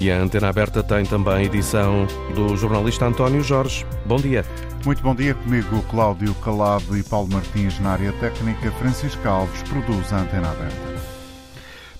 E a Antena Aberta tem também a edição do jornalista António Jorge. Bom dia. Muito bom dia comigo, Cláudio Calado e Paulo Martins na área técnica. Francisco Alves produz a Antena Aberta.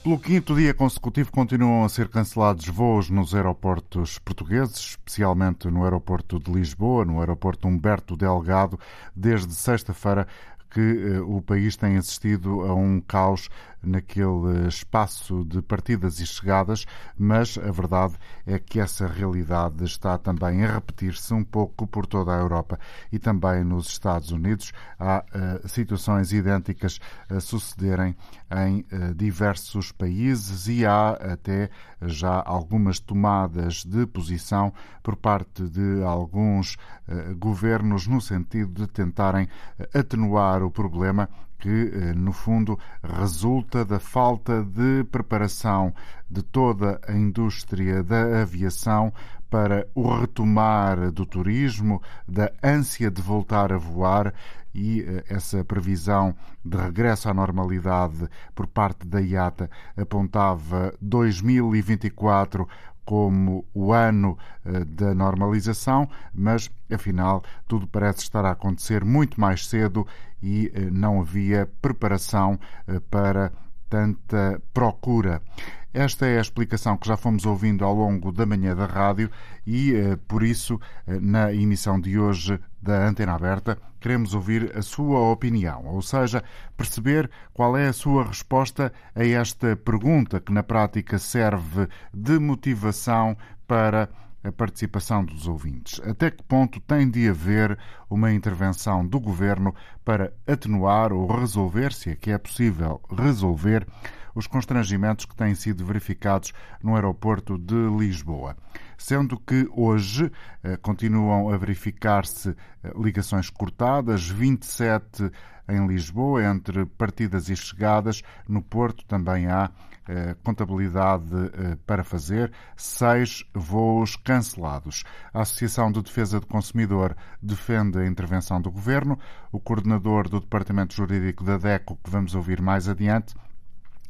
Pelo quinto dia consecutivo continuam a ser cancelados voos nos aeroportos portugueses, especialmente no aeroporto de Lisboa, no aeroporto Humberto Delgado, desde sexta-feira que eh, o país tem assistido a um caos naquele espaço de partidas e chegadas, mas a verdade é que essa realidade está também a repetir-se um pouco por toda a Europa e também nos Estados Unidos. Há uh, situações idênticas a sucederem em uh, diversos países e há até já algumas tomadas de posição por parte de alguns uh, governos no sentido de tentarem atenuar o problema que, eh, no fundo, resulta da falta de preparação de toda a indústria da aviação para o retomar do turismo, da ânsia de voltar a voar e eh, essa previsão de regresso à normalidade por parte da IATA apontava 2024 como o ano eh, da normalização, mas afinal tudo parece estar a acontecer muito mais cedo e eh, não havia preparação eh, para tanta procura. Esta é a explicação que já fomos ouvindo ao longo da manhã da rádio e, por isso, na emissão de hoje da Antena Aberta, queremos ouvir a sua opinião, ou seja, perceber qual é a sua resposta a esta pergunta que, na prática, serve de motivação para a participação dos ouvintes. Até que ponto tem de haver uma intervenção do governo para atenuar ou resolver, se é que é possível resolver, os constrangimentos que têm sido verificados no aeroporto de Lisboa. Sendo que hoje eh, continuam a verificar-se eh, ligações cortadas, 27 em Lisboa, entre partidas e chegadas. No Porto também há eh, contabilidade eh, para fazer, seis voos cancelados. A Associação de Defesa do Consumidor defende a intervenção do Governo. O coordenador do Departamento Jurídico da DECO, que vamos ouvir mais adiante,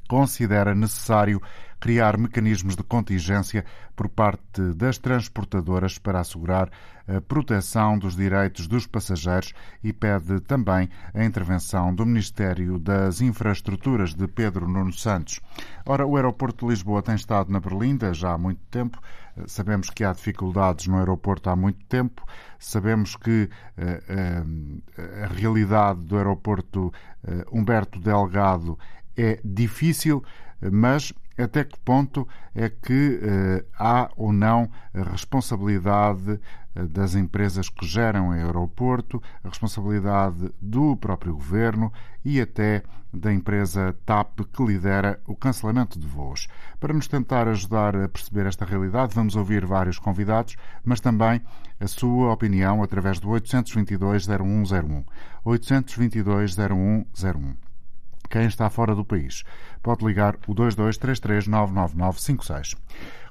considera necessário criar mecanismos de contingência por parte das transportadoras para assegurar a proteção dos direitos dos passageiros e pede também a intervenção do Ministério das Infraestruturas de Pedro Nuno Santos. Ora, o aeroporto de Lisboa tem estado na Berlinda já há muito tempo. Sabemos que há dificuldades no aeroporto há muito tempo. Sabemos que uh, uh, a realidade do aeroporto Humberto Delgado é difícil, mas até que ponto é que eh, há ou não a responsabilidade eh, das empresas que geram o aeroporto, a responsabilidade do próprio governo e até da empresa TAP que lidera o cancelamento de voos. Para nos tentar ajudar a perceber esta realidade, vamos ouvir vários convidados, mas também a sua opinião através do 822 0101. 822 0101 quem está fora do país. Pode ligar o 2233-99956.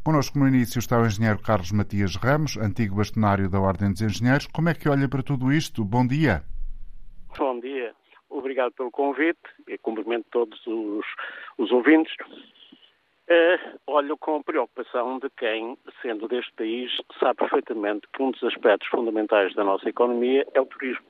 Connosco no início está o engenheiro Carlos Matias Ramos, antigo bastonário da Ordem dos Engenheiros. Como é que olha para tudo isto? Bom dia. Bom dia. Obrigado pelo convite e cumprimento todos os, os ouvintes. Uh, olho com preocupação de quem, sendo deste país, sabe perfeitamente que um dos aspectos fundamentais da nossa economia é o turismo.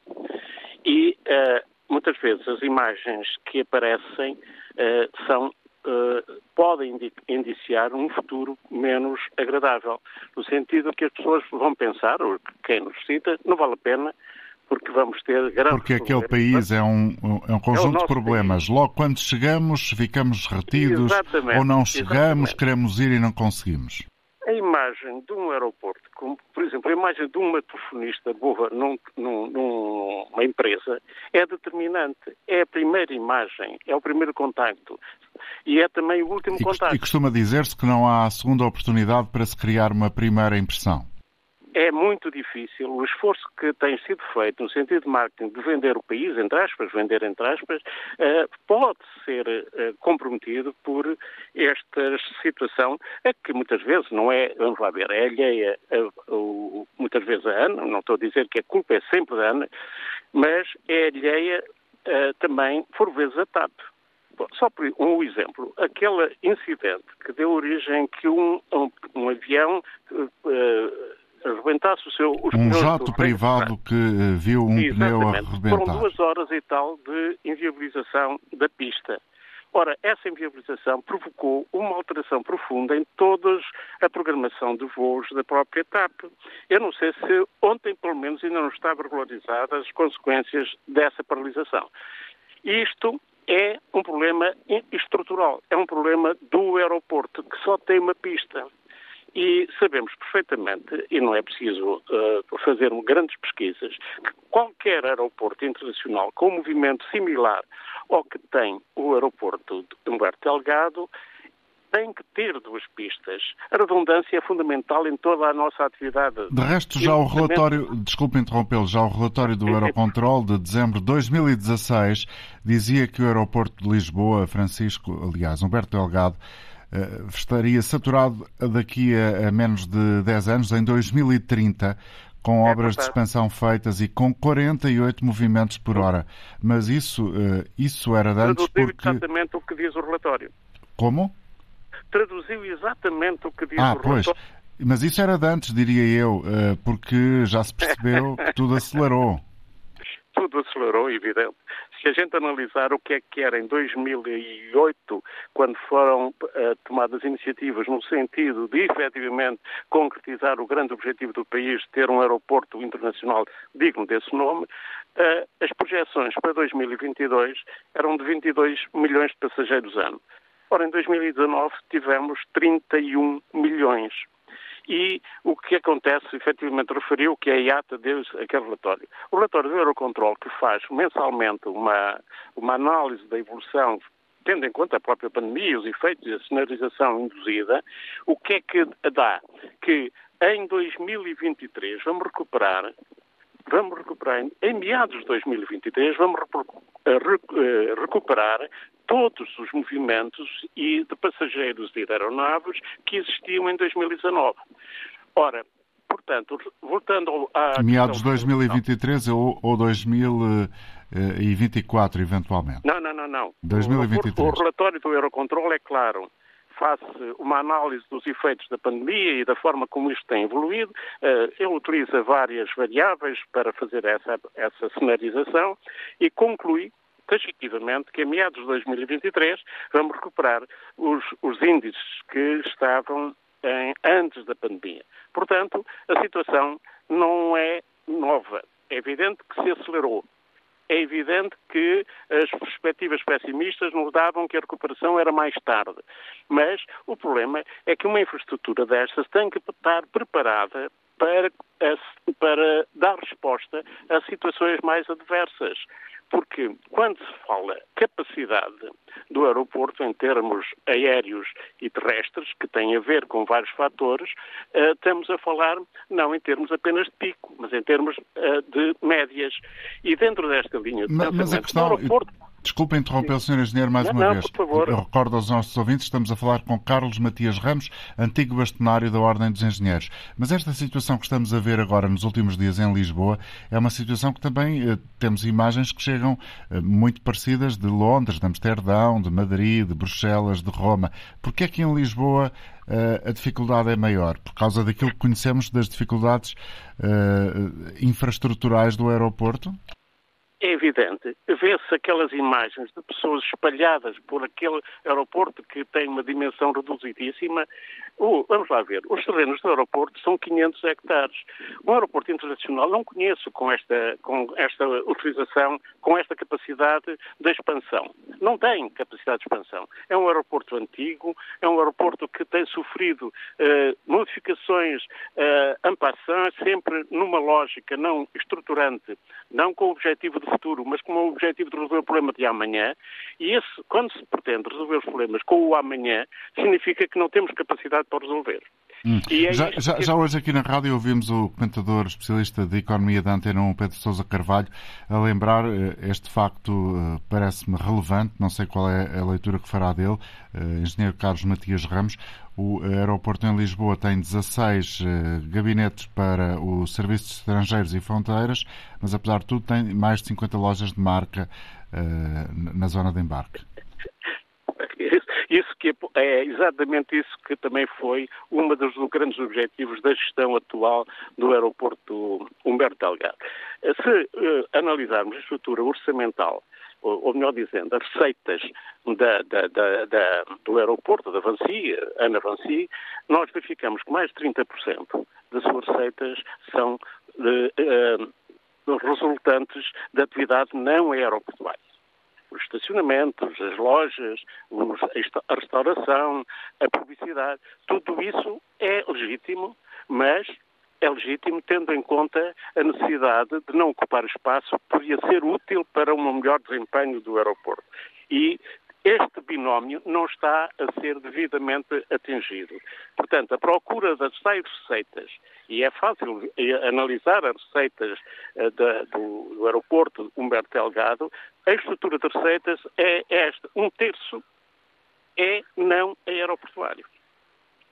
E uh, muitas vezes as imagens que aparecem uh, são uh, podem indiciar um futuro menos agradável, no sentido que as pessoas vão pensar, ou quem nos cita, não vale a pena, porque vamos ter grandes Porque aquele país é um, é um conjunto é de problemas. País. Logo quando chegamos, ficamos retidos, Exatamente. ou não chegamos, Exatamente. queremos ir e não conseguimos a imagem de um aeroporto, como, por exemplo, a imagem de uma telefonista boa num, num, numa empresa, é determinante. É a primeira imagem, é o primeiro contacto. E é também o último e, contacto. E costuma dizer-se que não há segunda oportunidade para se criar uma primeira impressão é muito difícil. O esforço que tem sido feito no sentido de marketing de vender o país, entre aspas, vender entre aspas, uh, pode ser uh, comprometido por esta situação, a que muitas vezes não é, vamos lá ver, é alheia, uh, muitas vezes a Ana, não estou a dizer que a culpa é sempre da Ana, mas é alheia também, por vezes, a TAP. só por um exemplo, aquele incidente que deu origem que um, um, um avião uh, arrebentasse o seu... Um jato privado que uh, viu um Exatamente. pneu arrebentar. Foram duas horas e tal de inviabilização da pista. Ora, essa inviabilização provocou uma alteração profunda em toda a programação de voos da própria TAP. Eu não sei se ontem, pelo menos, ainda não estavam regularizadas as consequências dessa paralisação. Isto é um problema estrutural, é um problema do aeroporto, que só tem uma pista. E sabemos perfeitamente, e não é preciso uh, fazer grandes pesquisas, que qualquer aeroporto internacional com um movimento similar ao que tem o aeroporto de Humberto Delgado tem que ter duas pistas. A redundância é fundamental em toda a nossa atividade. De resto, já o relatório, desculpe interrompê-lo, já o relatório do Eurocontrol de dezembro de 2016 dizia que o aeroporto de Lisboa, Francisco, aliás, Humberto Delgado, estaria saturado daqui a, menos de 10 anos, em 2030, com é obras de expansão feitas e com 48 movimentos por hora. Mas isso, eh, isso era de antes porque... exatamente o que diz o relatório. Como? traduziu exatamente o que diz ah, o relator. Pois. Mas isso era de antes, diria eu, eh, porque já se percebeu que tudo acelerou. Tudo acelerou, evidente. Se a gente analisar o que é que era em 2008, quando foram uh, tomadas iniciativas no sentido de efetivamente concretizar o grande objetivo do país, ter um aeroporto internacional digno desse nome, uh, as projeções para 2022 eram de 22 milhões de passageiros ano. Ora, em 2019 tivemos 31 milhões. E o que acontece, efetivamente referiu que a IATA deu aquele relatório. O relatório do Eurocontrol, que faz mensalmente uma, uma análise da evolução tendo em conta a própria pandemia, os efeitos e a sinalização induzida, o que é que dá? Que em 2023 vamos recuperar vamos recuperar, em meados de 2023, vamos eh, eh, recuperar todos os movimentos e de passageiros e de aeronaves que existiam em 2019. Ora, portanto, voltando a... Meados de 2023 ou, ou 2024, eventualmente? Não, não, não. não. 2023. O, o relatório do Eurocontrol é claro faz uma análise dos efeitos da pandemia e da forma como isto tem evoluído. Eh, ele utiliza várias variáveis para fazer essa, essa cenarização e conclui taxativamente que a meados de 2023 vamos recuperar os, os índices que estavam em, antes da pandemia. Portanto, a situação não é nova. É evidente que se acelerou é evidente que as perspectivas pessimistas nos davam que a recuperação era mais tarde. Mas o problema é que uma infraestrutura destas tem que estar preparada para, para dar resposta a situações mais adversas. Porque quando se fala capacidade do aeroporto em termos aéreos e terrestres, que tem a ver com vários fatores, uh, estamos a falar não em termos apenas de pico, mas em termos uh, de médias. E dentro desta linha de mas, mas a questão, aeroporto... Desculpe interromper o Sr. Engenheiro mais não, uma não, vez. Por favor. Eu recordo aos nossos ouvintes, estamos a falar com Carlos Matias Ramos, antigo bastonário da Ordem dos Engenheiros. Mas esta situação que estamos a ver agora nos últimos dias em Lisboa é uma situação que também eh, temos imagens que chegam eh, muito parecidas de Londres, de Amsterdão, de Madrid, de Bruxelas, de Roma. Porquê é que em Lisboa eh, a dificuldade é maior? Por causa daquilo que conhecemos das dificuldades eh, infraestruturais do aeroporto? É evidente, vê-se aquelas imagens de pessoas espalhadas por aquele aeroporto que tem uma dimensão reduzidíssima. Uh, vamos lá ver, os terrenos do aeroporto são 500 hectares. Um aeroporto internacional não conheço com esta, com esta utilização, com esta capacidade de expansão. Não tem capacidade de expansão. É um aeroporto antigo, é um aeroporto que tem sofrido uh, modificações uh, sempre numa lógica não estruturante, não com o objetivo de futuro, mas com o objetivo de resolver o problema de amanhã. E esse, quando se pretende resolver os problemas com o amanhã, significa que não temos capacidade para resolver. Hum. É já, já, que... já, hoje aqui na rádio ouvimos o comentador especialista de Economia da Antena 1, Pedro Sousa Carvalho, a lembrar eh, este facto eh, parece-me relevante, não sei qual é a leitura que fará dele, eh, engenheiro Carlos Matias Ramos. O aeroporto em Lisboa tem 16 gabinetes para o Serviço de Estrangeiros e Fronteiras, mas apesar de tudo tem mais de 50 lojas de marca na zona de embarque. Isso que é, é exatamente isso que também foi um dos grandes objetivos da gestão atual do aeroporto Humberto Delgado. Se uh, analisarmos a estrutura orçamental ou melhor dizendo, as receitas da, da, da, do aeroporto, da Vancy, Ana Vancy, nós verificamos que mais de 30% das suas receitas são uh, resultantes de atividade não aeroportuária os estacionamentos, as lojas, a restauração, a publicidade, tudo isso é legítimo, mas é legítimo tendo em conta a necessidade de não ocupar espaço que podia ser útil para um melhor desempenho do aeroporto. E binómio não está a ser devidamente atingido. Portanto, a procura das tais receitas, e é fácil analisar as receitas da, do, do, aeroporto Humberto Delgado, a estrutura de receitas é esta. Um terço é não aeroportuário.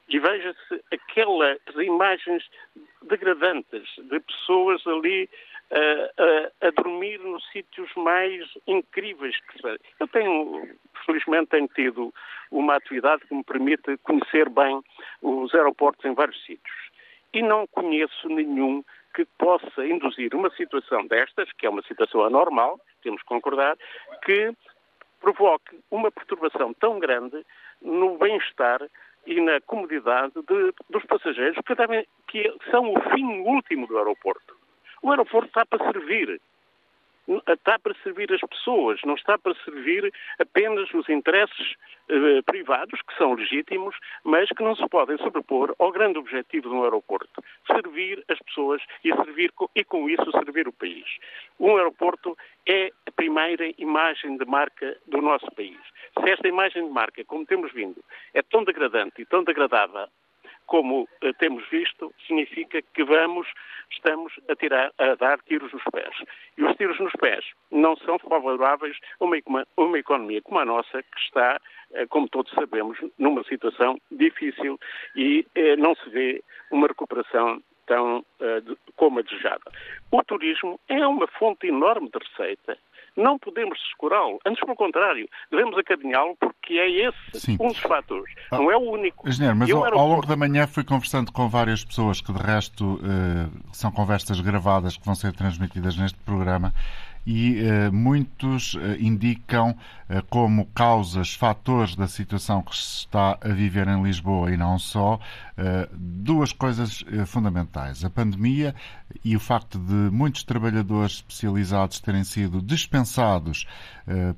E veja-se aquelas imagens degradantes de pessoas ali a, a, a dormir nos sítios mais incríveis que se Eu tenho, felizmente, tenho tido uma atividade que me permite conhecer bem os aeroportos em vários sítios. E não conheço nenhum que possa induzir uma situação destas, que é uma situação anormal, temos que concordar, que provoque uma perturbação tão grande no bem-estar e na comodidade de, dos passageiros que, devem, que são o fim último do aeroporto. O aeroporto está para servir. Está para servir as pessoas, não está para servir apenas os interesses eh, privados, que são legítimos, mas que não se podem sobrepor ao grande objetivo de um aeroporto: servir as pessoas e, servir, e com isso servir o país. Um aeroporto é a primeira imagem de marca do nosso país. Se esta imagem de marca, como temos vindo, é tão degradante e tão degradada como eh, temos visto, significa que vamos, estamos a, tirar, a dar tiros nos pés. E os tiros nos pés não são favoráveis a uma, uma economia como a nossa, que está, eh, como todos sabemos, numa situação difícil e eh, não se vê uma recuperação tão como a desejada. O turismo é uma fonte enorme de receita. Não podemos descurá-lo. Antes, pelo contrário, devemos acarinhá-lo porque é esse Sim. um dos fatores. Ah, não é o único. Engenheiro, mas ao, ao, longo da manhã fui conversando com várias pessoas que, de resto, uh, são conversas gravadas que vão ser transmitidas neste programa e eh, muitos eh, indicam eh, como causas, fatores da situação que se está a viver em Lisboa e não só, duas coisas fundamentais. A pandemia e o facto de muitos trabalhadores especializados terem sido dispensados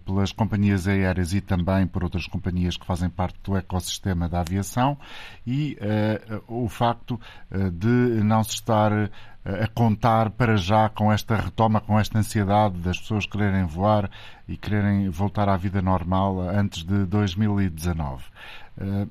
pelas companhias aéreas e também por outras companhias que fazem parte do ecossistema da aviação e o facto de não se estar a contar para já com esta retoma, com esta ansiedade das pessoas quererem voar e quererem voltar à vida normal antes de 2019. Eh,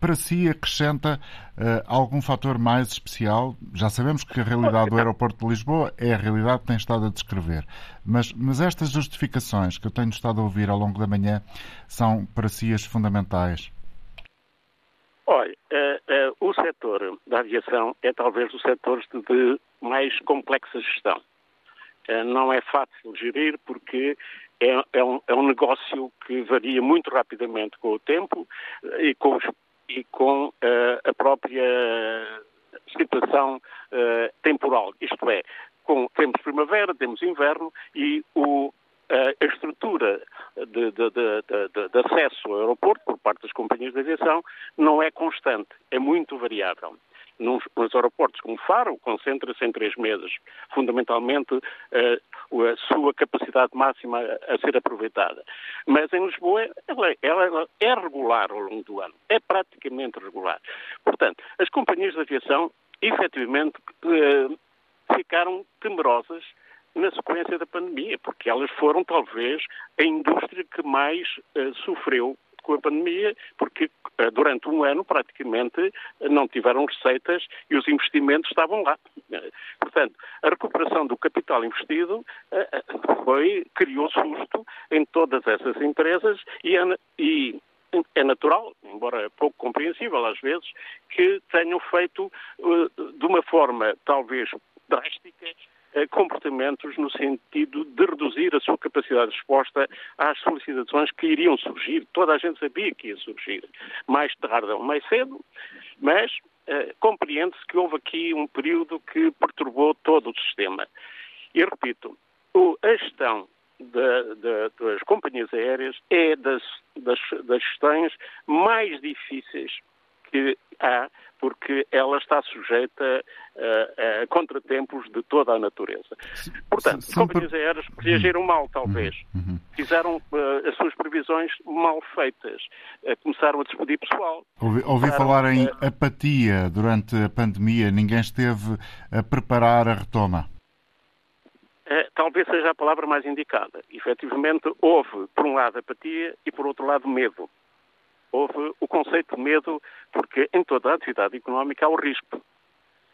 para, si, acrescenta uh, algum fator mais especial? Já sabemos que a realidade do aeroporto de Lisboa é a realidade que tem estado a descrever, mas, mas estas justificações que eu tenho estado a ouvir ao longo da manhã são para si as fundamentais? Olha, uh, uh, o setor da aviação é talvez o setor de mais complexa gestão. Uh, não é fácil gerir porque é, é, um, é, um, negócio que varia muito rapidamente com o tempo e com, e com a própria situação temporal. Isto é, com, temos primavera, temos inverno e o, a estrutura de, de, de, de, acesso ao aeroporto por parte das companhias de aviação não é constante, é muito variável. Nos, nos aeroportos como Faro, concentra-se em três meses, fundamentalmente uh, a sua capacidade máxima a, ser aproveitada. Mas em Lisboa ela, ela, é regular ao longo do ano, é praticamente regular. Portanto, as companhias de aviação efetivamente uh, ficaram temerosas na sequência da pandemia, porque elas foram talvez a indústria que mais uh, sofreu com a pandemia, porque uh, durante um ano praticamente uh, não tiveram receitas e os investimentos estavam lá. portanto, a recuperação do capital investido foi criou susto em todas essas empresas e, e é natural, embora pouco compreensível às vezes, que tenham feito de uma forma talvez drástica eh, comportamentos no sentido de reduzir a sua capacidade de resposta às solicitações que iriam surgir. Toda a gente sabia que ia surgir, mais tarde ou mais cedo, mas uh, compreende-se que houve aqui um período que perturbou todo o sistema. E repito, o, a gestão das companhias aéreas é das, das, das gestões mais difíceis que há, porque ela está sujeita a, a contratempos de toda a natureza. Portanto, as companhias aéreas reagiram mal, talvez. Uhum. uhum. Fizeram uh, as suas previsões mal feitas. Uh, começaram a despedir pessoal. Ouvi, ouvi falar em uh, apatia durante a pandemia. Ninguém esteve a preparar a retoma. Talvez seja a palavra mais indicada. Efetivamente, houve, por um lado, apatia e, por outro lado, medo houve o conceito de medo, porque em toda a atividade económica há o risco.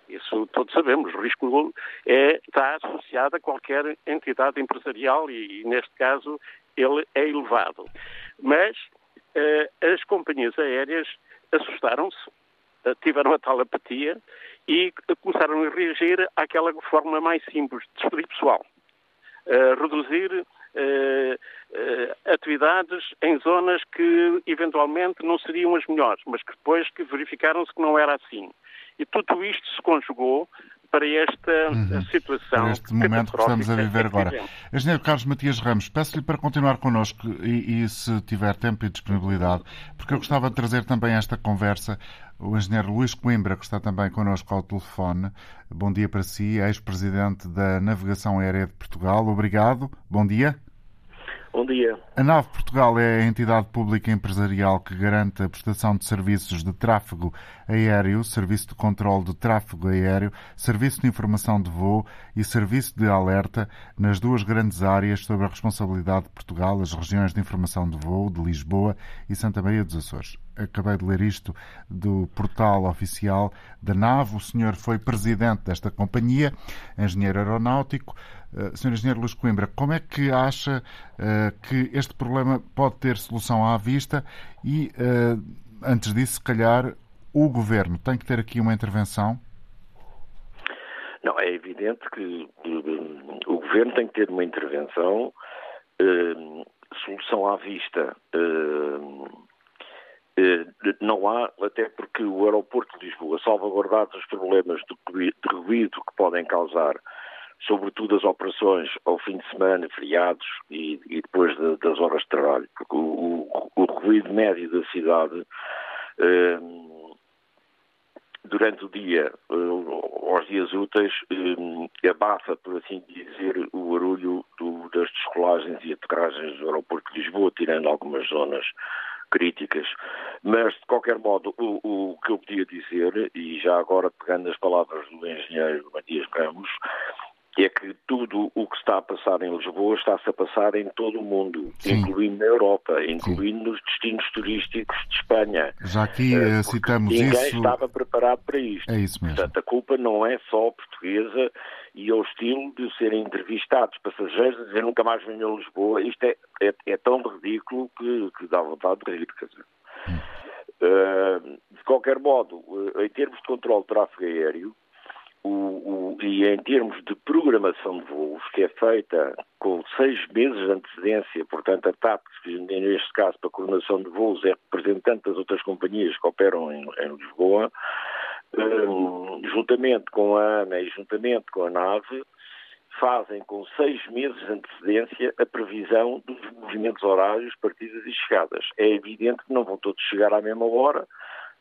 Isso todos sabemos. O risco é, está associado a qualquer entidade empresarial e, neste caso, ele é elevado. Mas eh, as companhias aéreas assustaram-se, eh, tiveram a tal apatia e começaram a reagir àquela forma mais simples de despedir pessoal. Eh, reduzir uh, atividades em zonas que eventualmente não seriam as melhores, mas que depois que verificaram-se que não era assim. E tudo isto se conjugou para esta uhum. situação. Para este momento que estamos a viver agora. Engenheiro Carlos Matias Ramos, peço-lhe para continuar connosco e, e, se tiver tempo e disponibilidade, porque eu gostava de trazer também esta conversa o engenheiro Luís Coimbra, que está também connosco ao telefone. Bom dia para si, ex-presidente da Navegação Aérea de Portugal. Obrigado. Bom dia. Bom dia. A NAV Portugal é a entidade pública empresarial que garante a prestação de serviços de tráfego aéreo, serviço de controle de tráfego aéreo, serviço de informação de voo e serviço de alerta nas duas grandes áreas sob a responsabilidade de Portugal, as regiões de informação de voo de Lisboa e Santa Maria dos Açores. Acabei de ler isto do portal oficial da NAV. O senhor foi presidente desta companhia, engenheiro aeronáutico. Uh, Sr. Engenheiro Luís Coimbra, como é que acha uh, que este problema pode ter solução à vista e, uh, antes disso, se calhar, o Governo tem que ter aqui uma intervenção? Não, é evidente que o Governo tem que ter uma intervenção, solução à vista não há, até porque o aeroporto de Lisboa, salvaguardados os problemas de ruído que podem causar sobretudo as operações ao fim de semana, feriados e, e depois de, das horas de trabalho, porque o, o, ruído médio da cidade eh, durante o dia, eh, aos dias úteis, eh, abafa, por assim dizer, o barulho do, das descolagens e aterragens do aeroporto de Lisboa, tirando algumas zonas críticas. Mas, de qualquer modo, o, o, que eu podia dizer, e já agora pegando as palavras do engenheiro Matias Ramos, é que tudo o que está a passar em Lisboa está-se a passar em todo o mundo, Sim. incluindo na Europa, incluindo Sim. nos destinos turísticos de Espanha. Já aqui uh, citamos ninguém isso. Ninguém estava preparado para isto. É isso mesmo. Portanto, a culpa não é só portuguesa e ao estilo de serem entrevistados passageiros a dizer nunca mais venham a Lisboa. Isto é, é, é tão ridículo que, que, dá vontade de rir. Quer dizer. Uh, de qualquer modo, em termos de controle de tráfego aéreo, o, o, e em termos de programação de voos, que é feita com seis meses de antecedência, portanto a TAP, neste caso para a coordenação de voos, é representante das outras companhias que operam em, em Lisboa, um, juntamente com a ANA e juntamente com a NAVE, fazem com seis meses de antecedência a previsão dos movimentos horários, partidas e chegadas. É evidente que não vão todos chegar à mesma hora,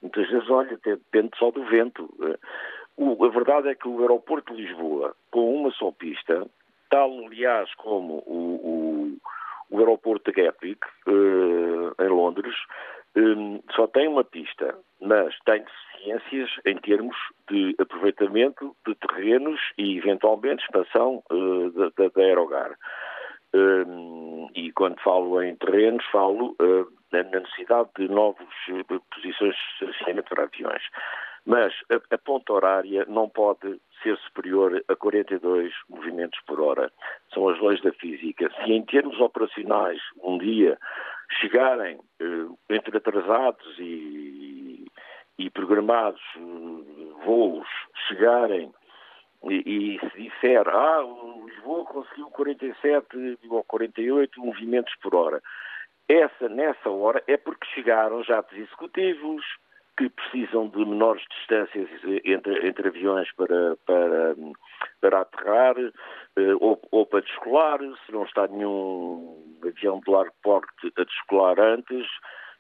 muitas vezes, olha, depende só do vento. A verdade é que o aeroporto de Lisboa, com uma só pista, tal, aliás, como o, o, o aeroporto de Gatwick, uh, em Londres, um, só tem uma pista, mas tem deficiências em termos de aproveitamento de terrenos e, eventualmente, expansão uh, da, da, Aerogar. E quando falo em terrenos, falo na necessidade de novas posições de estacionamento para aviões. Mas a, a ponta horária não pode ser superior a 42 movimentos por hora. São as leis da física. Se em termos operacionais um dia chegarem eh, entre atrasados e, e programados eh, voos chegarem e, e se disser, ah, o Lisboa conseguiu 47 ou 48 movimentos por hora, essa, nessa hora, é porque chegaram jatos executivos que precisam de menores distâncias entre, entre aviões para, para, para aterrar eh, ou, ou para descolar, se não está nenhum avião de largo porte a descolar antes.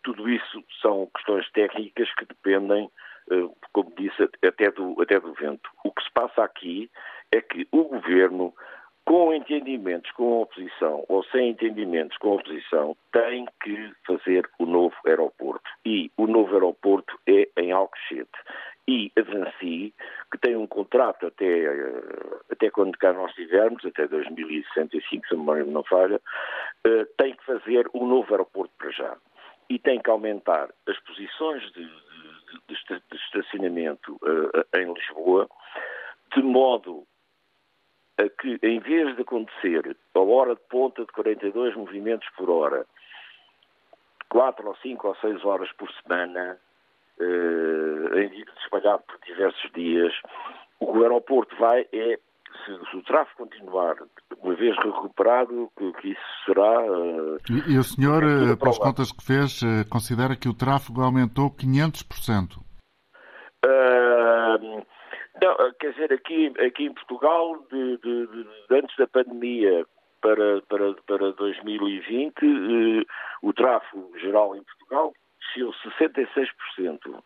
Tudo isso são questões técnicas que dependem, eh, como disse, até do, até do vento. O que se passa aqui é que o governo com entendimentos com a oposição ou sem entendimentos com a oposição, tem que fazer o novo aeroporto. E o novo aeroporto é em Alcochete. E a Vinci, que tem um contrato até, eh, até quando cá nós estivermos, até 2065, se a memória não falha, eh, tem que fazer um novo aeroporto para já. E tem que aumentar as posições de, de, de estacionamento eh, em Lisboa, de modo a que, em vez de acontecer a hora de ponta de 42 movimentos por hora, 4 ou 5 ou 6 horas por semana, eh, espalhado por diversos dias, o que o aeroporto vai é, se, se, o tráfego continuar, uma vez recuperado, que, que isso será. Uh, e, e, o senhor, é pelas contas que fez, uh, considera que o tráfego aumentou 500%? Uh, não, quer dizer, aqui, aqui em Portugal, de, de, de, antes da pandemia para, para, para 2020, eh, o tráfego geral em Portugal desceu 66%. Hum.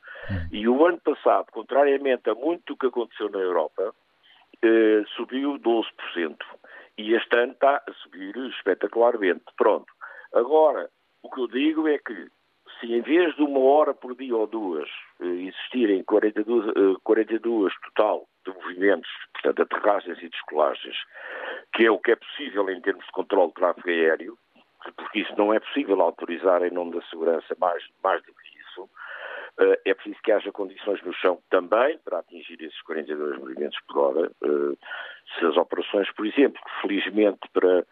E o ano passado, contrariamente a muito do que aconteceu na Europa, eh, subiu 12%. E este ano está a subir espetacularmente. Pronto. Agora, o que eu digo é que se em vez de uma hora por dia ou duas eh, existirem 42, 42 eh, total de movimentos, portanto, aterragens e descolagens, que é o que é possível em termos de controle de tráfego aéreo, porque isso não é possível autorizar em nome da segurança mais, mais do que isso, eh, é preciso que haja condições no chão também para atingir esses 42 movimentos por hora. Se as operações, por exemplo, felizmente para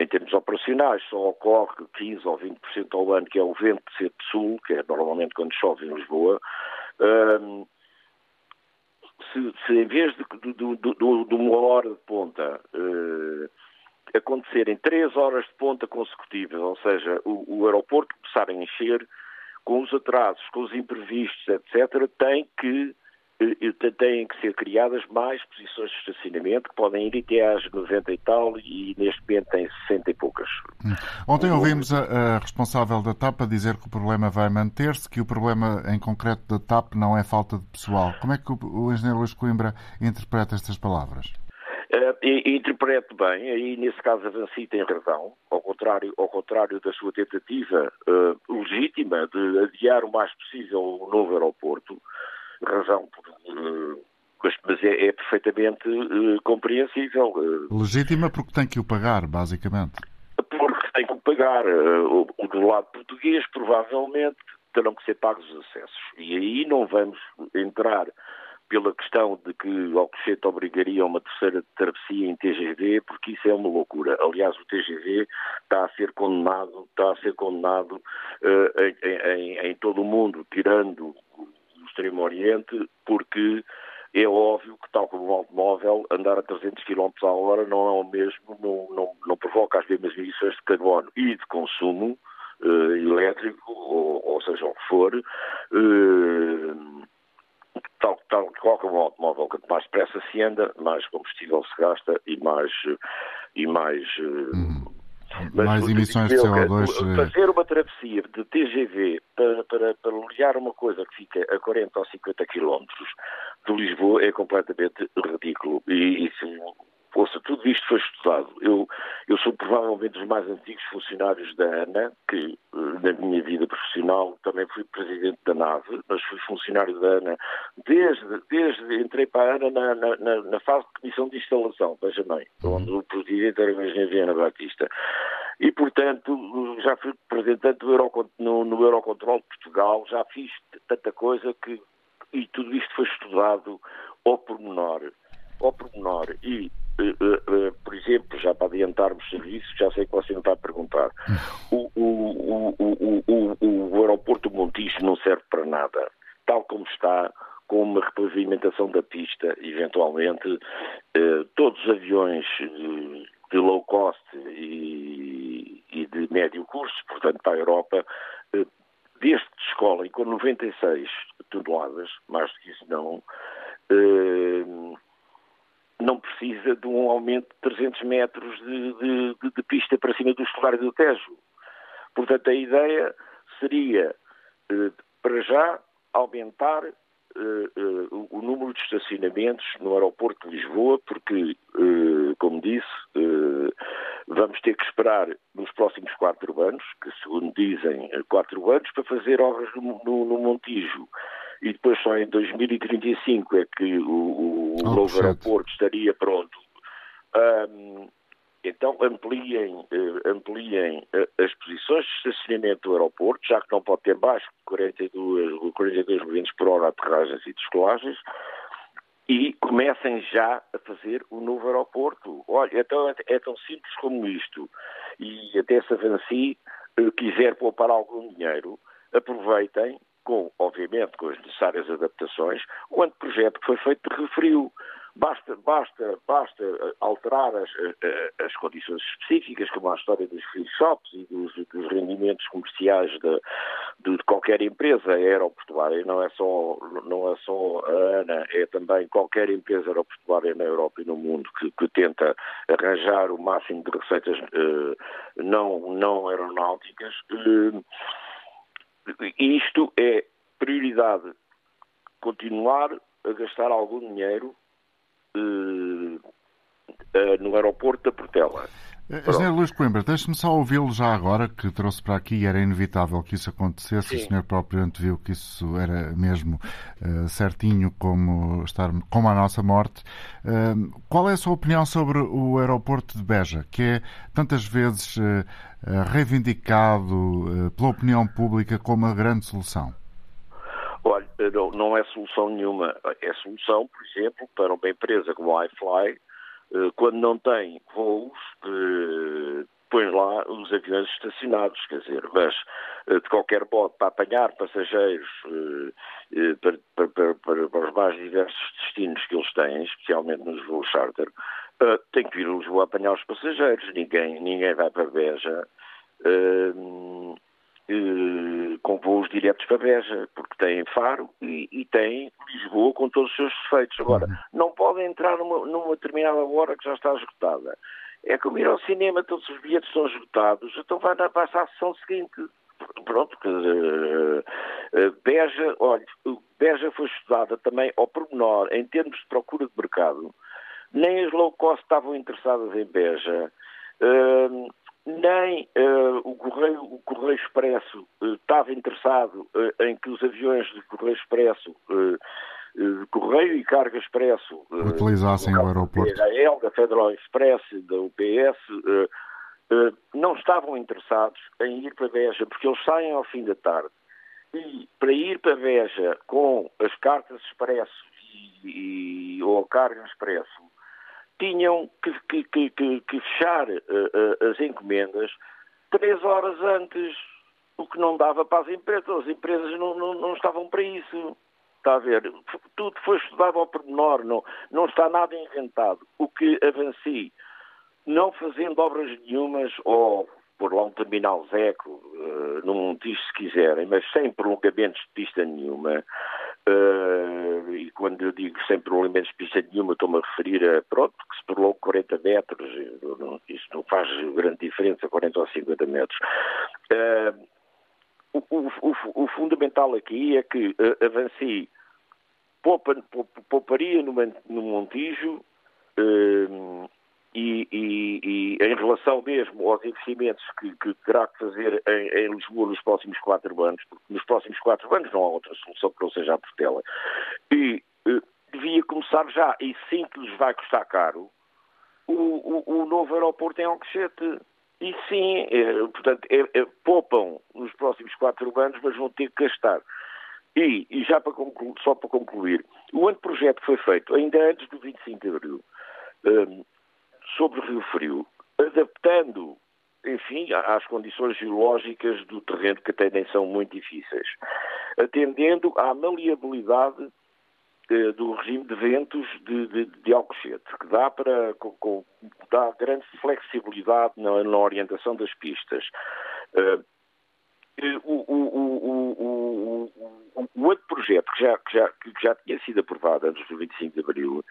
em termos operacionais, só ocorre 15 ou 20% ao ano, que é o vento de sul, que é normalmente quando chove em Lisboa. Um, se, se, em vez de, de, de, de, uma hora de ponta uh, acontecerem três horas de ponta consecutivas, ou seja, o, o aeroporto começar a encher, com os atrasos, com os imprevistos, etc., tem que têm que ser criadas mais posições de estacionamento, que podem ir até às 90 e tal, e neste momento tem 60 e poucas. Hum. Ontem ouvimos a, a, responsável da TAP a dizer que o problema vai manter-se, que o problema em concreto da TAP não é falta de pessoal. Como é que o, o engenheiro Luís Coimbra interpreta estas palavras? Uh, interpreto bem, aí nesse caso a Vanci tem razão, ao contrário, ao contrário da sua tentativa uh, legítima de adiar o mais possível o novo aeroporto, razão por, uh, mas é, é perfeitamente uh, compreensível. Legítima porque tem que o pagar, basicamente. Porque tem que o pagar. Uh, do lado português, provavelmente, terão que ser pagos os acessos. E aí não vamos entrar pela questão de que Alcochete obrigaria a uma terceira travessia em TGV, porque isso é uma loucura. Aliás, o TGV está a ser condenado, está a ser condenado uh, em, em, em, todo o mundo, tirando Extremo Oriente, porque é óbvio que, tal como o automóvel, andar a 300 km a hora não é o mesmo, não, não, não provoca as mesmas emissões de carbono e de consumo uh, elétrico, ou, ou, seja, o que for, uh, tal, tal qual como o automóvel, quanto mais depressa se anda, mais combustível se gasta e mais. E mais uh, mas, mais emissões de CO2. Fazer uma travessia de TGV para, para, para ligar uma coisa que fica a 40 ou 50 quilómetros de Lisboa é completamente ridículo. E, e Ouça, tudo isto foi estudado. Eu, eu sou provavelmente dos mais antigos funcionários da ANA, que eh, na minha vida profissional também fui presidente da nave, mas fui funcionário da ANA desde, desde entrei para a ANA na, na, na fase de comissão de instalação, veja bem, onde o presidente era o engenheiro Viana Batista. E, portanto, já fui representante Euro, no, no Eurocontrol de Portugal, já fiz tanta coisa que. E tudo isto foi estudado ao pormenor. Ao pormenor. E por exemplo, já para adiantarmos serviços, já sei que você não está a perguntar, o, o, o, o, aeroporto Montijo não serve para nada. Tal como está, com uma repavimentação da pista, eventualmente, eh, todos os aviões de, low cost e, e, de médio curso, portanto, para a Europa, eh, desde escola e com 96 toneladas, mais do que isso não, eh, não precisa de um aumento de 300 metros de, de, de, pista para cima do estuário do Tejo. Portanto, a ideia seria, eh, para já, aumentar eh, eh, o número de estacionamentos no aeroporto de Lisboa, porque, como disse, vamos ter que esperar nos próximos quatro anos, que segundo dizem, quatro anos, para fazer obras no, no, no Montijo. E depois só em 2035 é que o, o novo aeroporto estaria pronto. Um, então ampliem, eh, ampliem eh, as posições de estacionamento do aeroporto, já que não pode ter baixo de 42, 42 movimentos por hora aterragens e descolagens, e comecem já a fazer o novo aeroporto. Olha, então é, é tão simples como isto. E até se Avanci eh, quiser poupar algum dinheiro, aproveitem, com, obviamente, com as necessárias adaptações, o anteprojeto que foi feito referiu. Basta, basta, basta eh, alterar as, eh, as condições específicas, como a história dos free shops e dos, dos rendimentos comerciais de, de, qualquer empresa aeroportuária. Não é, só, não é só a ANA, é também qualquer empresa aeroportuária na Europa e no mundo que, que tenta arranjar o máximo de receitas uh, não, não aeronáuticas. Uh, isto é prioridade continuar a gastar algum dinheiro uh, uh, no aeroporto da Portela. Engenheiro Luís Coimbra, deixe-me só ouvi-lo já agora, que trouxe para aqui e era inevitável que isso acontecesse. Sim. O senhor próprio anteviu que isso era mesmo uh, certinho como, estar, como a nossa morte. Uh, qual é a sua opinião sobre o aeroporto de Beja, que é tantas vezes uh, reivindicado pela opinião pública como a grande solução? Olha, não é solução nenhuma. É solução, por exemplo, para uma empresa como a iFly, quando não tem voos, eh, põe lá os aviões estacionados, quer dizer, mas eh, de qualquer modo, para apanhar passageiros para, para, para, para, os mais diversos destinos que eles têm, especialmente nos voos charter, tem que vir a Lisboa apanhar os passageiros. Ninguém, ninguém vai para Beja eh, com voos diretos para Beja, porque têm Faro e, e têm Lisboa com todos os seus defeitos. Agora, uhum. não podem entrar numa, numa determinada hora que já está esgotada. É como ir ao cinema, todos os bilhetes estão esgotados, então vai passar à sessão seguinte. Pronto, que, uh, uh, Beja, olha, Beja foi estudada também ao pormenor, em termos de procura de mercado. Nem as low cost estavam interessadas em Beja. Uh, nem uh, o, Correio, o Correio Expresso uh, estava interessado uh, em que os aviões de Correio Expresso, de Correio e Carga Expresso, utilizassem o aeroporto. Da EL, da Federal Express, da UPS, não estavam interessados em ir para Beja, porque eles saem ao fim da tarde. E para ir para Beja com as cartas Expresso e, e, ou a Carga Expresso, tinham que, que, que, que fechar uh, as encomendas três horas antes, o que não dava para as empresas. As empresas não, não, não estavam para isso. Está a ver? Tudo foi estudado ao pormenor, não, não está nada inventado. O que avancei, não fazendo obras nenhumas, ou por lá um terminal Zeco, uh, no Montijo se quiserem, mas sem prolongamentos de pista nenhuma, Uh, e quando eu digo sem prolongamentos de pista nenhuma, estou-me a referir a, pronto, que se prolonga 40 metros, isso não faz grande diferença, 40 ou 50 metros. Uh, o, o, o, fundamental aqui é que uh, poupa, pouparia no, no Montijo, uh, e, e, e, em relação mesmo aos investimentos que, que terá que fazer em, em, Lisboa nos próximos quatro anos, porque nos próximos quatro anos não há outra solução que não seja a Portela, e eh, devia começar já, e sim que lhes vai custar caro, o, o, o novo aeroporto em Alcochete. E sim, é, portanto, é, poupam nos próximos quatro anos, mas vão ter que gastar. E, e já para concluir, só para concluir, o anteprojeto foi feito ainda antes do 25 de abril, um, sobre o Rio Frio, adaptando, enfim, às condições geológicas do terreno que até são muito difíceis, atendendo à maleabilidade eh, do regime de ventos de, de, de Alcochete, que dá para com, com, dá grande flexibilidade na, na orientação das pistas. Uh, o, o, o, o, outro projeto que já, que, já, que já tinha sido aprovado antes do 25 de Abril,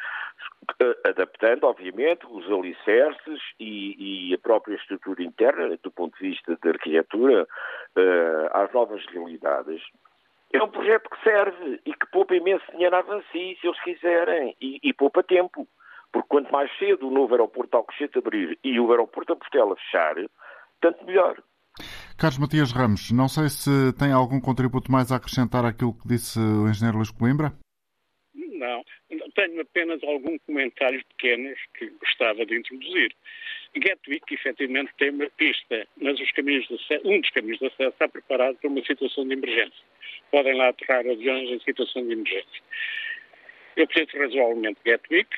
adaptando, obviamente, os alicerces e, e a própria estrutura interna, do ponto de vista da arquitetura, uh, às novas realidades, é um projeto que serve e que poupa imenso dinheiro à Avanci, se eles quiserem, e, e poupa tempo. Porque quanto mais cedo o novo aeroporto de Alcochete abrir e o aeroporto da Portela fechar, tanto melhor. Carlos Matias Ramos, não sei se tem algum contributo mais a acrescentar àquilo que disse o engenheiro Luís Coimbra? Não, tenho apenas alguns comentários pequenos que gostava de introduzir. Gatwick, efetivamente, tem uma pista, mas acesso, um dos caminhos de acesso está preparado para uma situação de emergência. Podem lá aterrar aviões em situação de emergência. Eu preciso razoavelmente Gatwick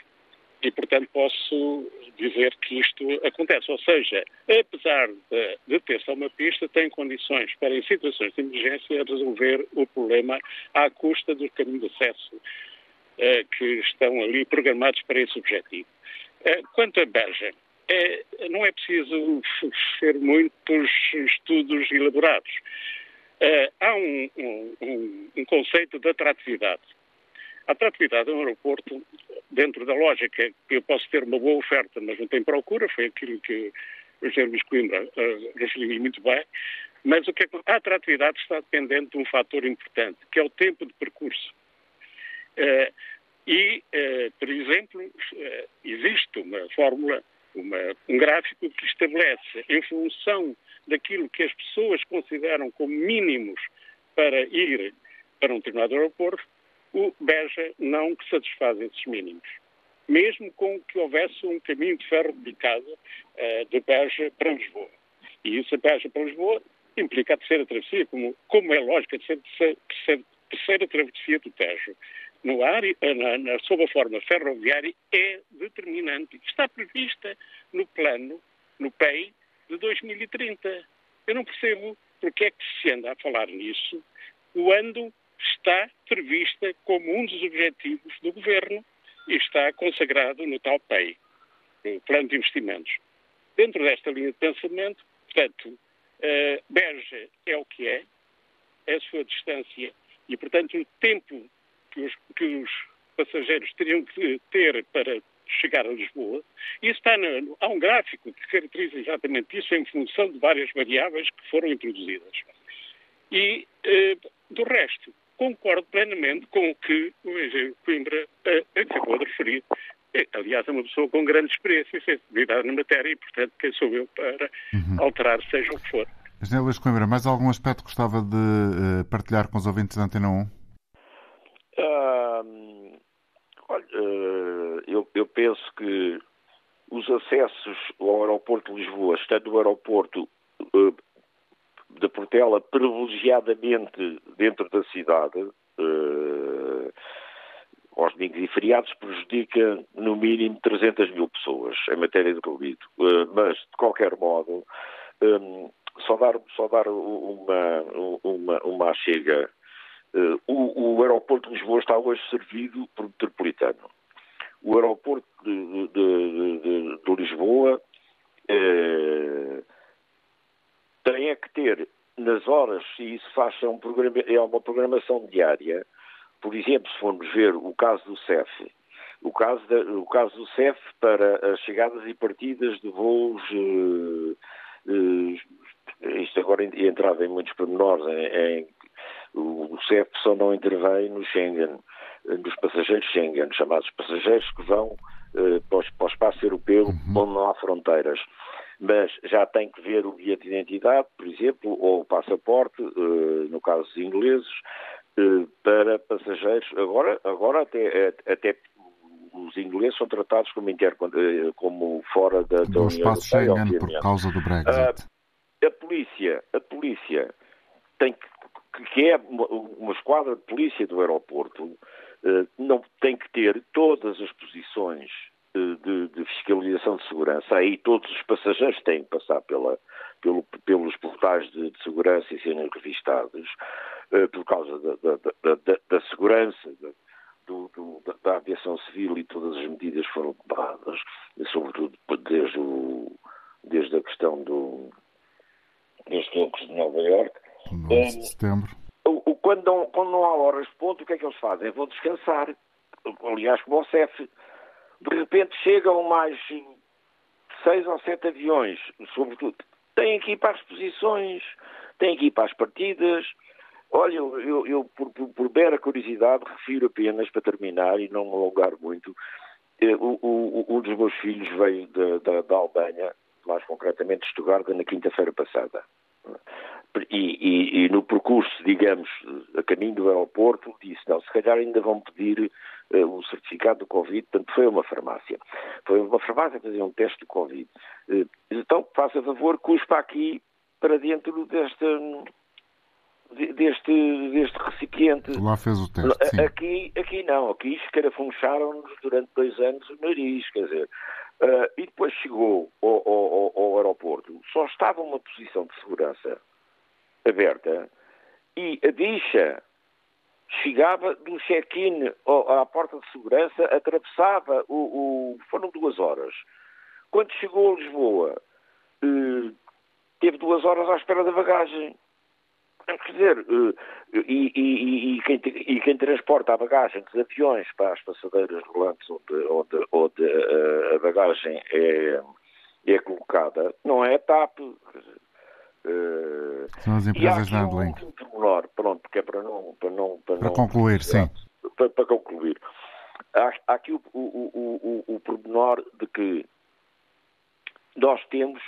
e, portanto, posso dizer que isto acontece. Ou seja, apesar de, de ter só uma pista, tem condições para, em situações de emergência, resolver o problema à custa do caminho de acesso uh, que estão ali programados para esse objetivo. Uh, quanto a Berja, é, não é preciso ser muitos estudos elaborados. Há um, um, um, conceito de atratividade. A atratividade de um aeroporto, dentro da lógica que eu posso ter uma boa oferta, mas não tem procura, foi aquilo que o engenheiro Luís Coimbra uh, referiu muito bem, mas o que é, a atratividade está dependente de um fator importante, que é o tempo de percurso. Uh, e, uh, por exemplo, existe uma fórmula uma, um gráfico que estabelece, em função daquilo que as pessoas consideram como mínimos para ir para um determinado aeroporto, o Beja não satisfaz esses mínimos. Mesmo com que houvesse um caminho de ferro dedicado uh, de Beja para Lisboa. E isso, a Beja para Lisboa, implica a terceira travessia, como, como é lógico, a terceira, terceira, terceira travessia do Tejo no ar, na, na, sob a forma ferroviária, é determinante. Está prevista no plano, no PEI, de 2030. Eu não percebo porque é que se anda a falar nisso quando está prevista como um dos objetivos do governo e está consagrado no tal PEI, no Plano de Investimentos. Dentro desta linha de pensamento, portanto, uh, Berja é o que é, é a sua distância e, portanto, o tempo que os, que os passageiros teriam que ter para chegar a Lisboa, e está no, há um gráfico que caracteriza exatamente isso em função de várias variáveis que foram introduzidas. E, eh, do resto, concordo plenamente com o que o engenheiro Coimbra eh, acabou de referir. É, aliás, é uma pessoa com grande experiência e sensibilidade na matéria e, portanto, quem sou eu para uhum. alterar seja o que for. Engenheiro Luís Coimbra, mais algum aspecto que gostava de uh, partilhar com os ouvintes da Antena 1? olha, uh, eu, eu, penso que os acessos ao aeroporto de Lisboa, estando o aeroporto de Portela privilegiadamente dentro da cidade, uh, aos domingos e feriados, prejudica no mínimo 300 mil pessoas em matéria de Covid. mas, de qualquer modo, um, só dar, só dar uma, uma, uma chega Uh, o, o, aeroporto de Lisboa está hoje servido por metropolitano. O aeroporto de, de, de, de Lisboa uh, tem é que ter nas horas, e isso faz é, um é uma programação diária, por exemplo, se formos ver o caso do CEF, o caso, o caso do CEF para as chegadas e partidas de voos, uh, isto agora entrava em muitos pormenores, em, em o CEF só não intervém no Schengen, nos passageiros Schengen, chamados passageiros que vão uh, para, o, espaço europeu uhum. onde não há fronteiras. Mas já tem que ver o bilhete de identidade, por exemplo, ou o passaporte, uh, no caso dos ingleses, uh, para passageiros. Agora, agora até, até os ingleses são tratados como, inter, como fora da, do espaço Schengen por causa do Brexit. a polícia, a polícia tem que que é uma, uma esquadra de polícia do aeroporto, eh, não tem que ter todas as posições eh, de, de, fiscalização de segurança. Aí todos os passageiros têm que passar pela, pelo, pelos portais de, de, segurança e serem revistados uh, por causa da, da, da, da segurança do, do, aviação civil e todas as medidas foram tomadas, sobretudo desde, o, desde a questão do, dos tocos de Nova Iorque. 11 de setembro. O, o, quando, não, quando não há horas de ponto, o que é que eles fazem? Vão descansar. Aliás, como o CEF. De repente chegam mais seis ou sete aviões, sobretudo. Têm que ir para as posições, têm que ir para as partidas. Olha, eu, eu, eu por, por, por mera curiosidade, refiro apenas para terminar e não me alongar muito. Eh, um dos meus filhos veio da, da, Albânia, mais concretamente de Stuttgart, na quinta-feira passada. E, e, e, no percurso, digamos, a caminho do aeroporto, disse, não, se calhar ainda vão pedir uh, o certificado do Covid, portanto foi uma farmácia. Foi uma farmácia fazer um teste do Covid. Uh, então, faça favor, cuspa aqui para dentro desta, deste, deste recipiente. Lá fez o teste, sim. Aqui, aqui não, aqui escarafuncharam-nos durante dois anos o nariz, quer dizer... Uh, e depois chegou ao, ao, ao, aeroporto, só estava uma posição de segurança aberta e a bicha chegava do check-in à porta de segurança, atravessava o, o, Foram duas horas. Quando chegou a Lisboa, uh, teve duas horas à espera da bagagem. Quer dizer, eh, e, e, e, quem, e, quem, transporta a bagagem dos aviões para as passadeiras rolantes onde, onde, onde a, a bagagem é, é, colocada não é a TAP. São as empresas de handling. Um pormenor, pronto, é para não. Para, não, para, para não, concluir, sim. Para, para concluir. Há, há aqui o, o, o, o, o pormenor de que nós temos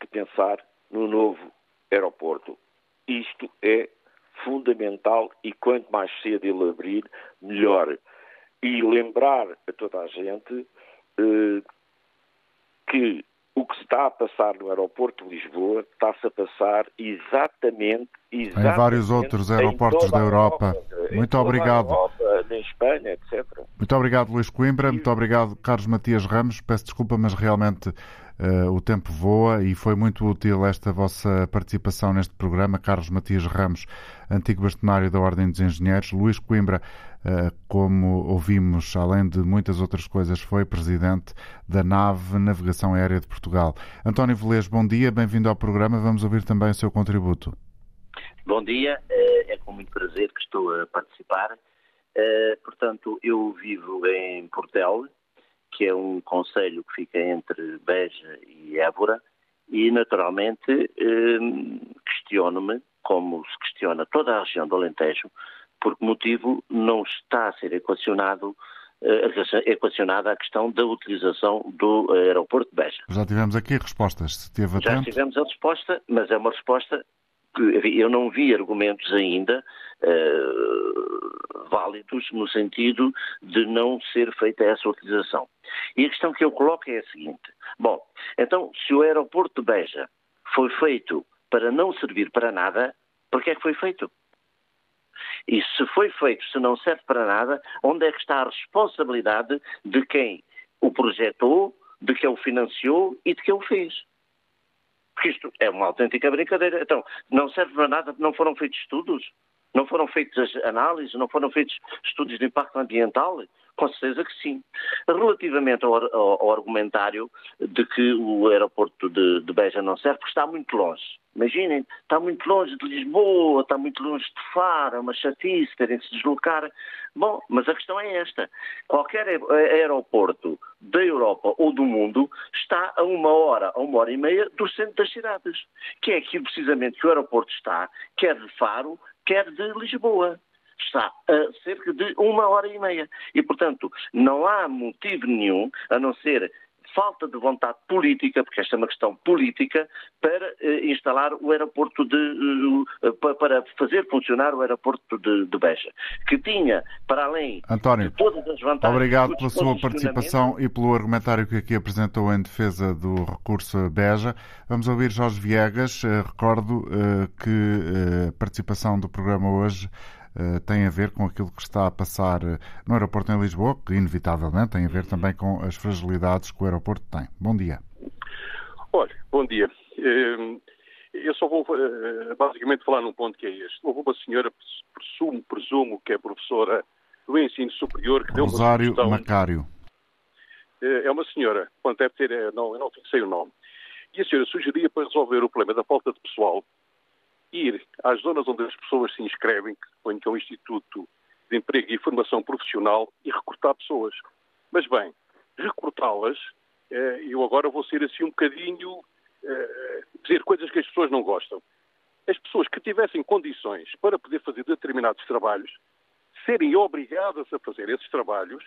que pensar no novo aeroporto isto é fundamental e quanto mais cedo ele abrir, melhor. E lembrar a toda a gente eh, que o que se está a passar no aeroporto de Lisboa está-se a passar exatamente, exatamente em vários outros aeroportos da Europa. Europa. Muito obrigado. Europa, em Espanha, etc. Muito obrigado, Luís Coimbra. Muito obrigado, Carlos Matias Ramos. Peço desculpa, mas realmente Uh, o tempo voa e foi muito útil esta vossa participação neste programa. Carlos Matias Ramos, antigo bastonário da Ordem dos Engenheiros. Luís Coimbra, uh, como ouvimos, além de muitas outras coisas, foi presidente da NAVE Navegação Aérea de Portugal. António Velez, bom dia, bem-vindo ao programa. Vamos ouvir também o seu contributo. Bom dia, eh, é com muito prazer que estou a participar. Portanto, eu vivo em Portel, que é um conselho que fica entre Beja e Évora, e naturalmente eh, questiono-me, como se questiona toda a região do Alentejo, por que motivo não está a ser equacionado eh, equacionada a questão da utilização do aeroporto de Beja. Já tivemos aqui respostas, se teve Já tivemos a resposta, mas é uma resposta que eu não vi argumentos ainda uh, válidos no sentido de não ser feita essa utilização. E a questão que eu coloco é a seguinte: bom, então, se o aeroporto de Beja foi feito para não servir para nada, por que é que foi feito? E se foi feito, se não serve para nada, onde é que está a responsabilidade de quem o projetou, de quem o financiou e de quem o fez? Porque isto é uma autêntica brincadeira. Então, não serve para nada, não foram feitos estudos, não foram feitas análises, não foram feitos estudos de impacto ambiental. Com certeza que sim. Relativamente ao, ao, ao argumentário de que o aeroporto de, de, Beja não serve, porque está muito longe. Imaginem, está muito longe de Lisboa, está muito longe de Faro, é uma chatice terem de se deslocar. Bom, mas a questão é esta. Qualquer aeroporto da Europa ou do mundo está a uma hora, a uma hora e meia do centro das cidades. Que é aquilo precisamente que o aeroporto está, quer de Faro, quer de Lisboa está a cerca de uma hora e meia. E, portanto, não há motivo nenhum, a não ser falta de vontade política, porque esta é uma questão política, para eh, instalar o aeroporto de. Uh, para fazer funcionar o aeroporto de, de, Beja, que tinha, para além António, de todas as vantagens. Obrigado pela sua participação e pelo argumentário que aqui apresentou em defesa do recurso Beja. Vamos ouvir Jorge Viegas. Uh, recordo uh, que a participação do programa hoje eh, tem a ver com aquilo que está a passar eh, no aeroporto em Lisboa, que inevitavelmente tem a ver também com as fragilidades que o aeroporto tem. Bom dia. Olha, bom dia. Eh, eu só vou basicamente falar num ponto que é este. Houve uma senhora, presumo, presumo que é professora do ensino superior que deu Rosário uma sugestão. Macário. É uma senhora, quando deve ter, não, eu não fixei o nome. E a senhora sugeria para resolver o problema da falta de pessoal ir às zonas onde as pessoas se inscrevem, que suponho que é o Instituto de Emprego e Formação Profissional, e recrutar pessoas. Mas bem, recrutá-las, eu agora vou ser assim um bocadinho dizer coisas que as pessoas não gostam. As pessoas que tivessem condições para poder fazer determinados trabalhos, serem obrigadas a fazer esses trabalhos,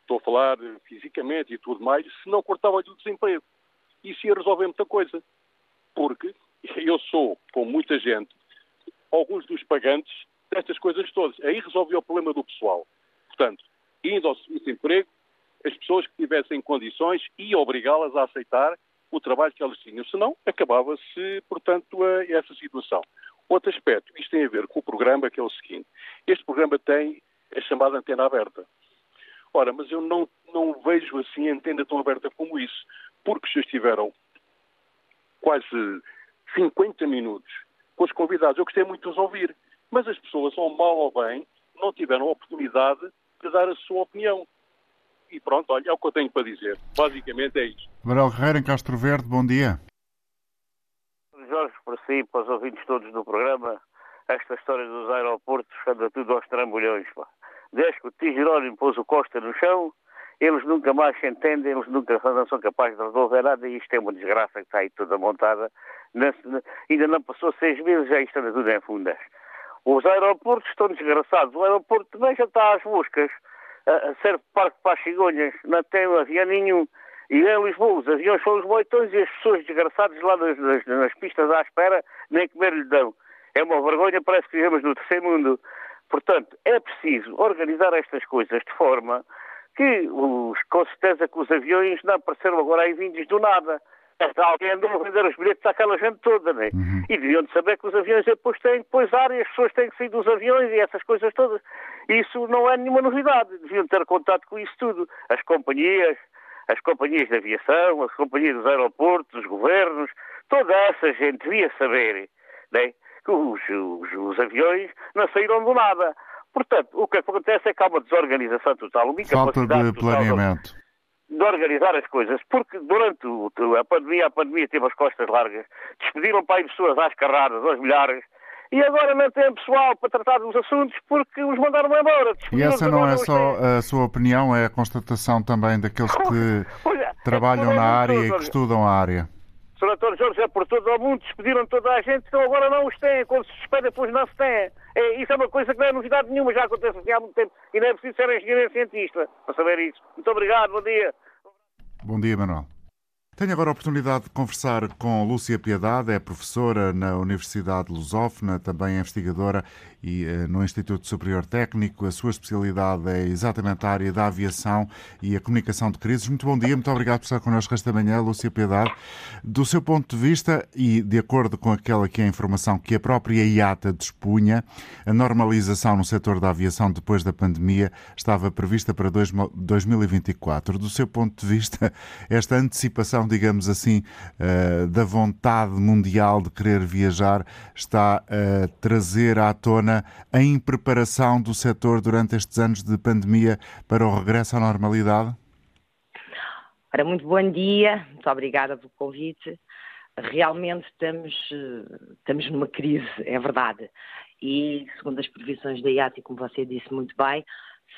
estou a falar fisicamente e tudo mais, se não cortava-lhe o desemprego. Isso ia resolver muita coisa. Porque eu sou, como muita gente, alguns dos pagantes destas coisas todas. Aí resolvia o problema do pessoal. Portanto, indo ao desemprego, as pessoas que tivessem condições e obrigá-las a aceitar o trabalho que elas tinham. Senão, acabava-se, portanto, a essa situação. Outro aspecto, isto tem a ver com o programa, que é o seguinte. Este programa tem a chamada antena aberta. Ora, mas eu não, não vejo assim a antena tão aberta como isso, porque já estiveram quase 50 minutos com os convidados. Eu gostei muito de os ouvir, mas as pessoas, ou mal ou bem, não tiveram a oportunidade de dar a sua opinião. E pronto, olha, é o que eu tenho para dizer. Basicamente é isto. Manuel Guerreiro, em Castro Verde, bom dia. Jorge, para si, para os ouvintes todos do programa, esta história dos aeroportos anda tudo aos trambolhões. Pá. Desde que o T. Jerónimo pôs o Costa no chão, eles nunca mais se entendem, eles nunca são capazes de resolver nada e isto é uma desgraça que está aí toda montada. ainda não passou seis meses, já isto anda tudo em fundas. Os aeroportos estão desgraçados. O aeroporto também já está às buscas. A, serve parque para as cigonhas, não tem um avião nenhum. E em Lisboa, os aviões são os moitões e as pessoas desgraçadas lá nas, nas, nas pistas à espera nem comer lhe dão. É uma vergonha, parece que vivemos no terceiro mundo. Portanto, é preciso organizar estas coisas de forma que, os, com certeza, que os aviões não apareceram agora aí vindos do nada. Alguém andou a vender os bilhetes àquela gente toda, né? Uhum. E deviam de saber que os aviões depois têm depois áreas, as pessoas têm que sair dos aviões e essas coisas todas. Isso não é nenhuma novidade. Deviam ter contato com isso tudo. As companhias, as companhias de aviação, as companhias dos aeroportos, os governos, toda essa gente devia saber né, que os, os, os aviões não saíram do nada. Portanto, o que acontece é que há uma desorganização total, uma Falta de planeamento. De, de organizar as coisas, porque durante a pandemia, a pandemia teve as costas largas, despediram para aí pessoas às carradas, aos milhares, e agora não tem pessoal para tratar dos assuntos porque os mandaram embora. E essa não é só a sua opinião, é a constatação também daqueles que Olha, trabalham é na área e que estudam a área. Sr. Jorge, é por todo o mundo, despediram toda a gente, então agora não os têm. Quando se despede, depois não se têm. É, isso é uma coisa que não é novidade nenhuma, já acontece assim há muito tempo. E não é preciso ser engenheiro cientista para saber isso. Muito obrigado, bom dia. Bom dia, Manuel. Tenho agora a oportunidade de conversar com Lúcia Piedade, é professora na Universidade Lusófona, também é investigadora e uh, no Instituto Superior Técnico. A sua especialidade é exatamente a área da aviação e a comunicação de crises. Muito bom dia, muito obrigado por estar connosco esta manhã, Lúcia Piedade. Do seu ponto de vista e de acordo com aquela que é a informação que a própria IATA dispunha, a normalização no setor da aviação depois da pandemia estava prevista para 2024. Do seu ponto de vista, esta antecipação digamos assim, uh, da vontade mundial de querer viajar está a trazer à tona a impreparação do setor durante estes anos de pandemia para o regresso à normalidade? Ora, muito bom dia, muito obrigada pelo convite. Realmente estamos, estamos numa crise, é verdade. E, segundo as previsões da IAT, e como você disse muito bem,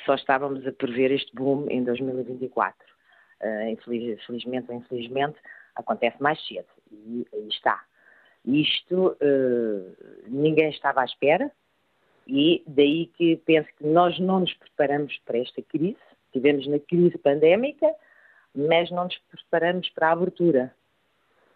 só estávamos a prever este boom em 2024 uh, infeliz, felizmente ou infelizmente, acontece mais cedo. E aí está. Isto uh, ninguém estava à espera, e daí que penso que nós não nos preparamos para esta crise. Tivemos na crise pandémica, mas não nos preparamos para a abertura.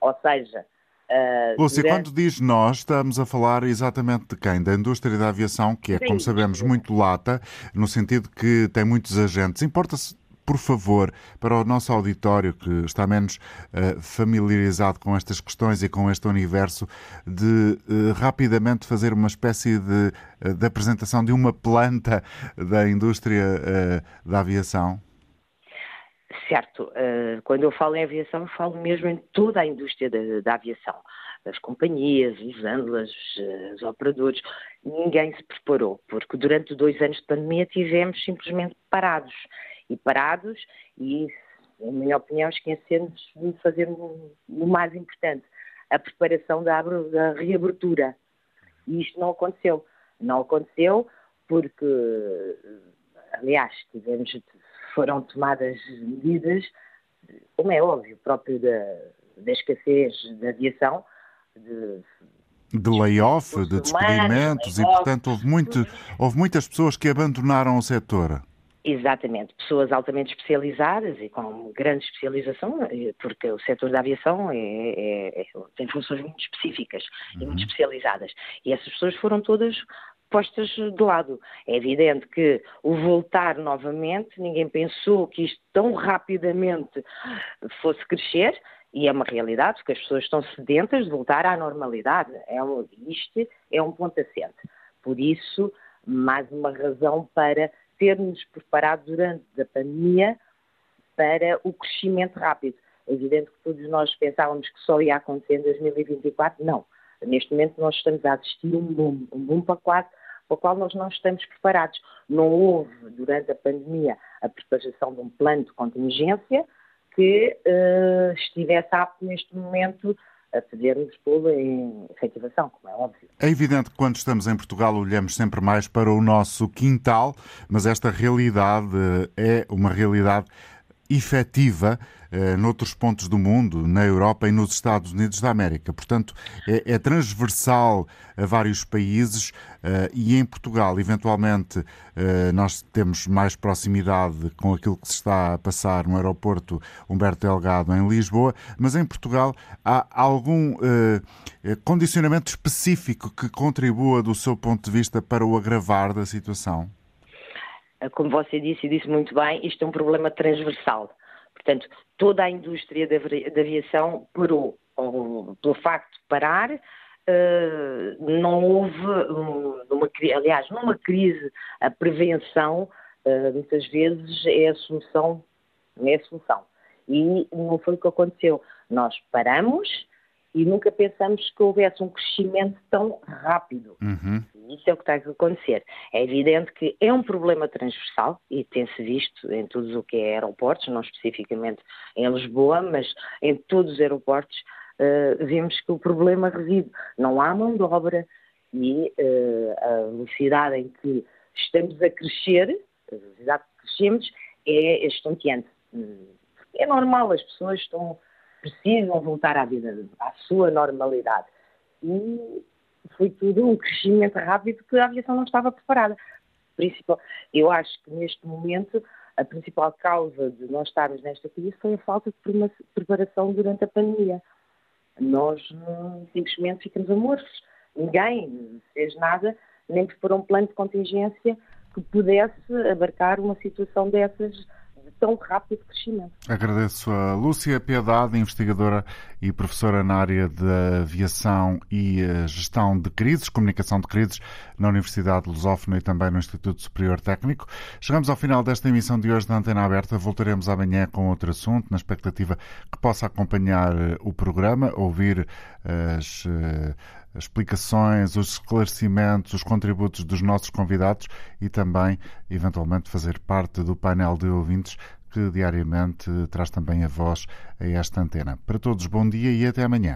Ou seja, Uh, Lúcia, durante... quando diz nós, estamos a falar exatamente de quem? Da indústria da aviação, que é, Sim. como sabemos, muito lata, no sentido que tem muitos agentes. Importa-se por favor, para o nosso auditório que está menos uh, familiarizado com estas questões e com este universo, de uh, rapidamente fazer uma espécie de, uh, de, apresentação de uma planta da indústria da aviação? Certo. quando eu falo em aviação, falo mesmo em toda a indústria da, da aviação. as companhias, usando-as, os operadores. Ninguém se preparou, porque durante dois anos de pandemia tivemos simplesmente parados. E parados, e na minha opinião, esquecemos de fazer o mais importante, a preparação da, da reabertura. E isto não aconteceu. Não aconteceu porque, aliás, tivemos, foram tomadas medidas, como é óbvio, próprio da, da escassez da aviação, de de layoff, de despedimentos e, portanto, houve, muito, houve muitas pessoas que abandonaram o setor. Exatamente, pessoas altamente especializadas e com grande especialização, porque o setor da aviação é, é, é, tem funções muito específicas uhum. e muito uhum. especializadas. E essas pessoas foram todas postas de lado. É evidente que o voltar novamente, ninguém pensou que isto tão rapidamente fosse crescer, e é uma realidade, porque as pessoas estão sedentas de voltar à normalidade. É um, isto é um ponto assente. Por isso, mais uma razão para ter-nos preparado durante a pandemia para o crescimento rápido. É evidente que todos nós pensávamos que só ia acontecer em 2024, não. Neste momento nós estamos a assistir um boom, um boom para, quase, para o qual nós não estamos preparados. Não houve, durante a pandemia, a preparação de um plano de contingência que uh, estivesse apto neste momento a podermos em efetivação, como é óbvio. É evidente que quando estamos em Portugal olhamos sempre mais para o nosso quintal, mas esta realidade é uma realidade efetiva eh, noutros pontos do mundo, na Europa e nos Estados Unidos da América. Portanto, é, é transversal a vários países eh, e em Portugal, eventualmente, eh, nós temos mais proximidade com aquilo que se está a passar no aeroporto Humberto Delgado em Lisboa, mas em Portugal há algum condicionamento específico que contribua, do seu ponto de vista, para o agravar da situação? Como você disse e disse muito bem, isto é um problema transversal. Portanto, toda a indústria da aviação parou. Pelo facto de parar, Uh, não houve, numa, aliás, numa crise, a prevenção uh, muitas vezes é a solução, é a solução. E não foi o que aconteceu. Nós paramos e nunca pensamos que houvesse um crescimento tão rápido. Uhum. Isso é o que está a acontecer. É evidente que é um problema transversal e tem-se visto em todos o que é aeroportos, não especificamente em Lisboa, mas em todos os aeroportos uh, vemos que o problema reside. Não há mão de obra e uh, a velocidade em que estamos a crescer, a velocidade que crescemos, é estonteante. É normal, as pessoas estão precisam voltar à vida, à sua normalidade. E foi tudo um crescimento rápido que a aviação não estava preparada. Principal, eu acho que neste momento a principal causa de nós estarmos nesta crise foi a falta de preparação durante a pandemia. Nós simplesmente ficamos amorfos. Ninguém fez nada, nem preparou um plano de contingência que pudesse abarcar uma situação dessas tão rápido crescimento. Agradeço a Lúcia Piedade, investigadora e professora na área de aviação e eh, gestão de crises, comunicação de crises, na Universidade Lusófona e também no Instituto Superior Técnico. Chegamos ao final desta emissão de hoje da Antena Aberta. Voltaremos amanhã com outro assunto, na expectativa que possa acompanhar eh, o programa, ouvir eh, as as explicações, os esclarecimentos, os contributos dos nossos convidados e também, eventualmente, fazer parte do painel de ouvintes que diariamente traz também a voz a esta antena. Para todos, bom dia e até amanhã.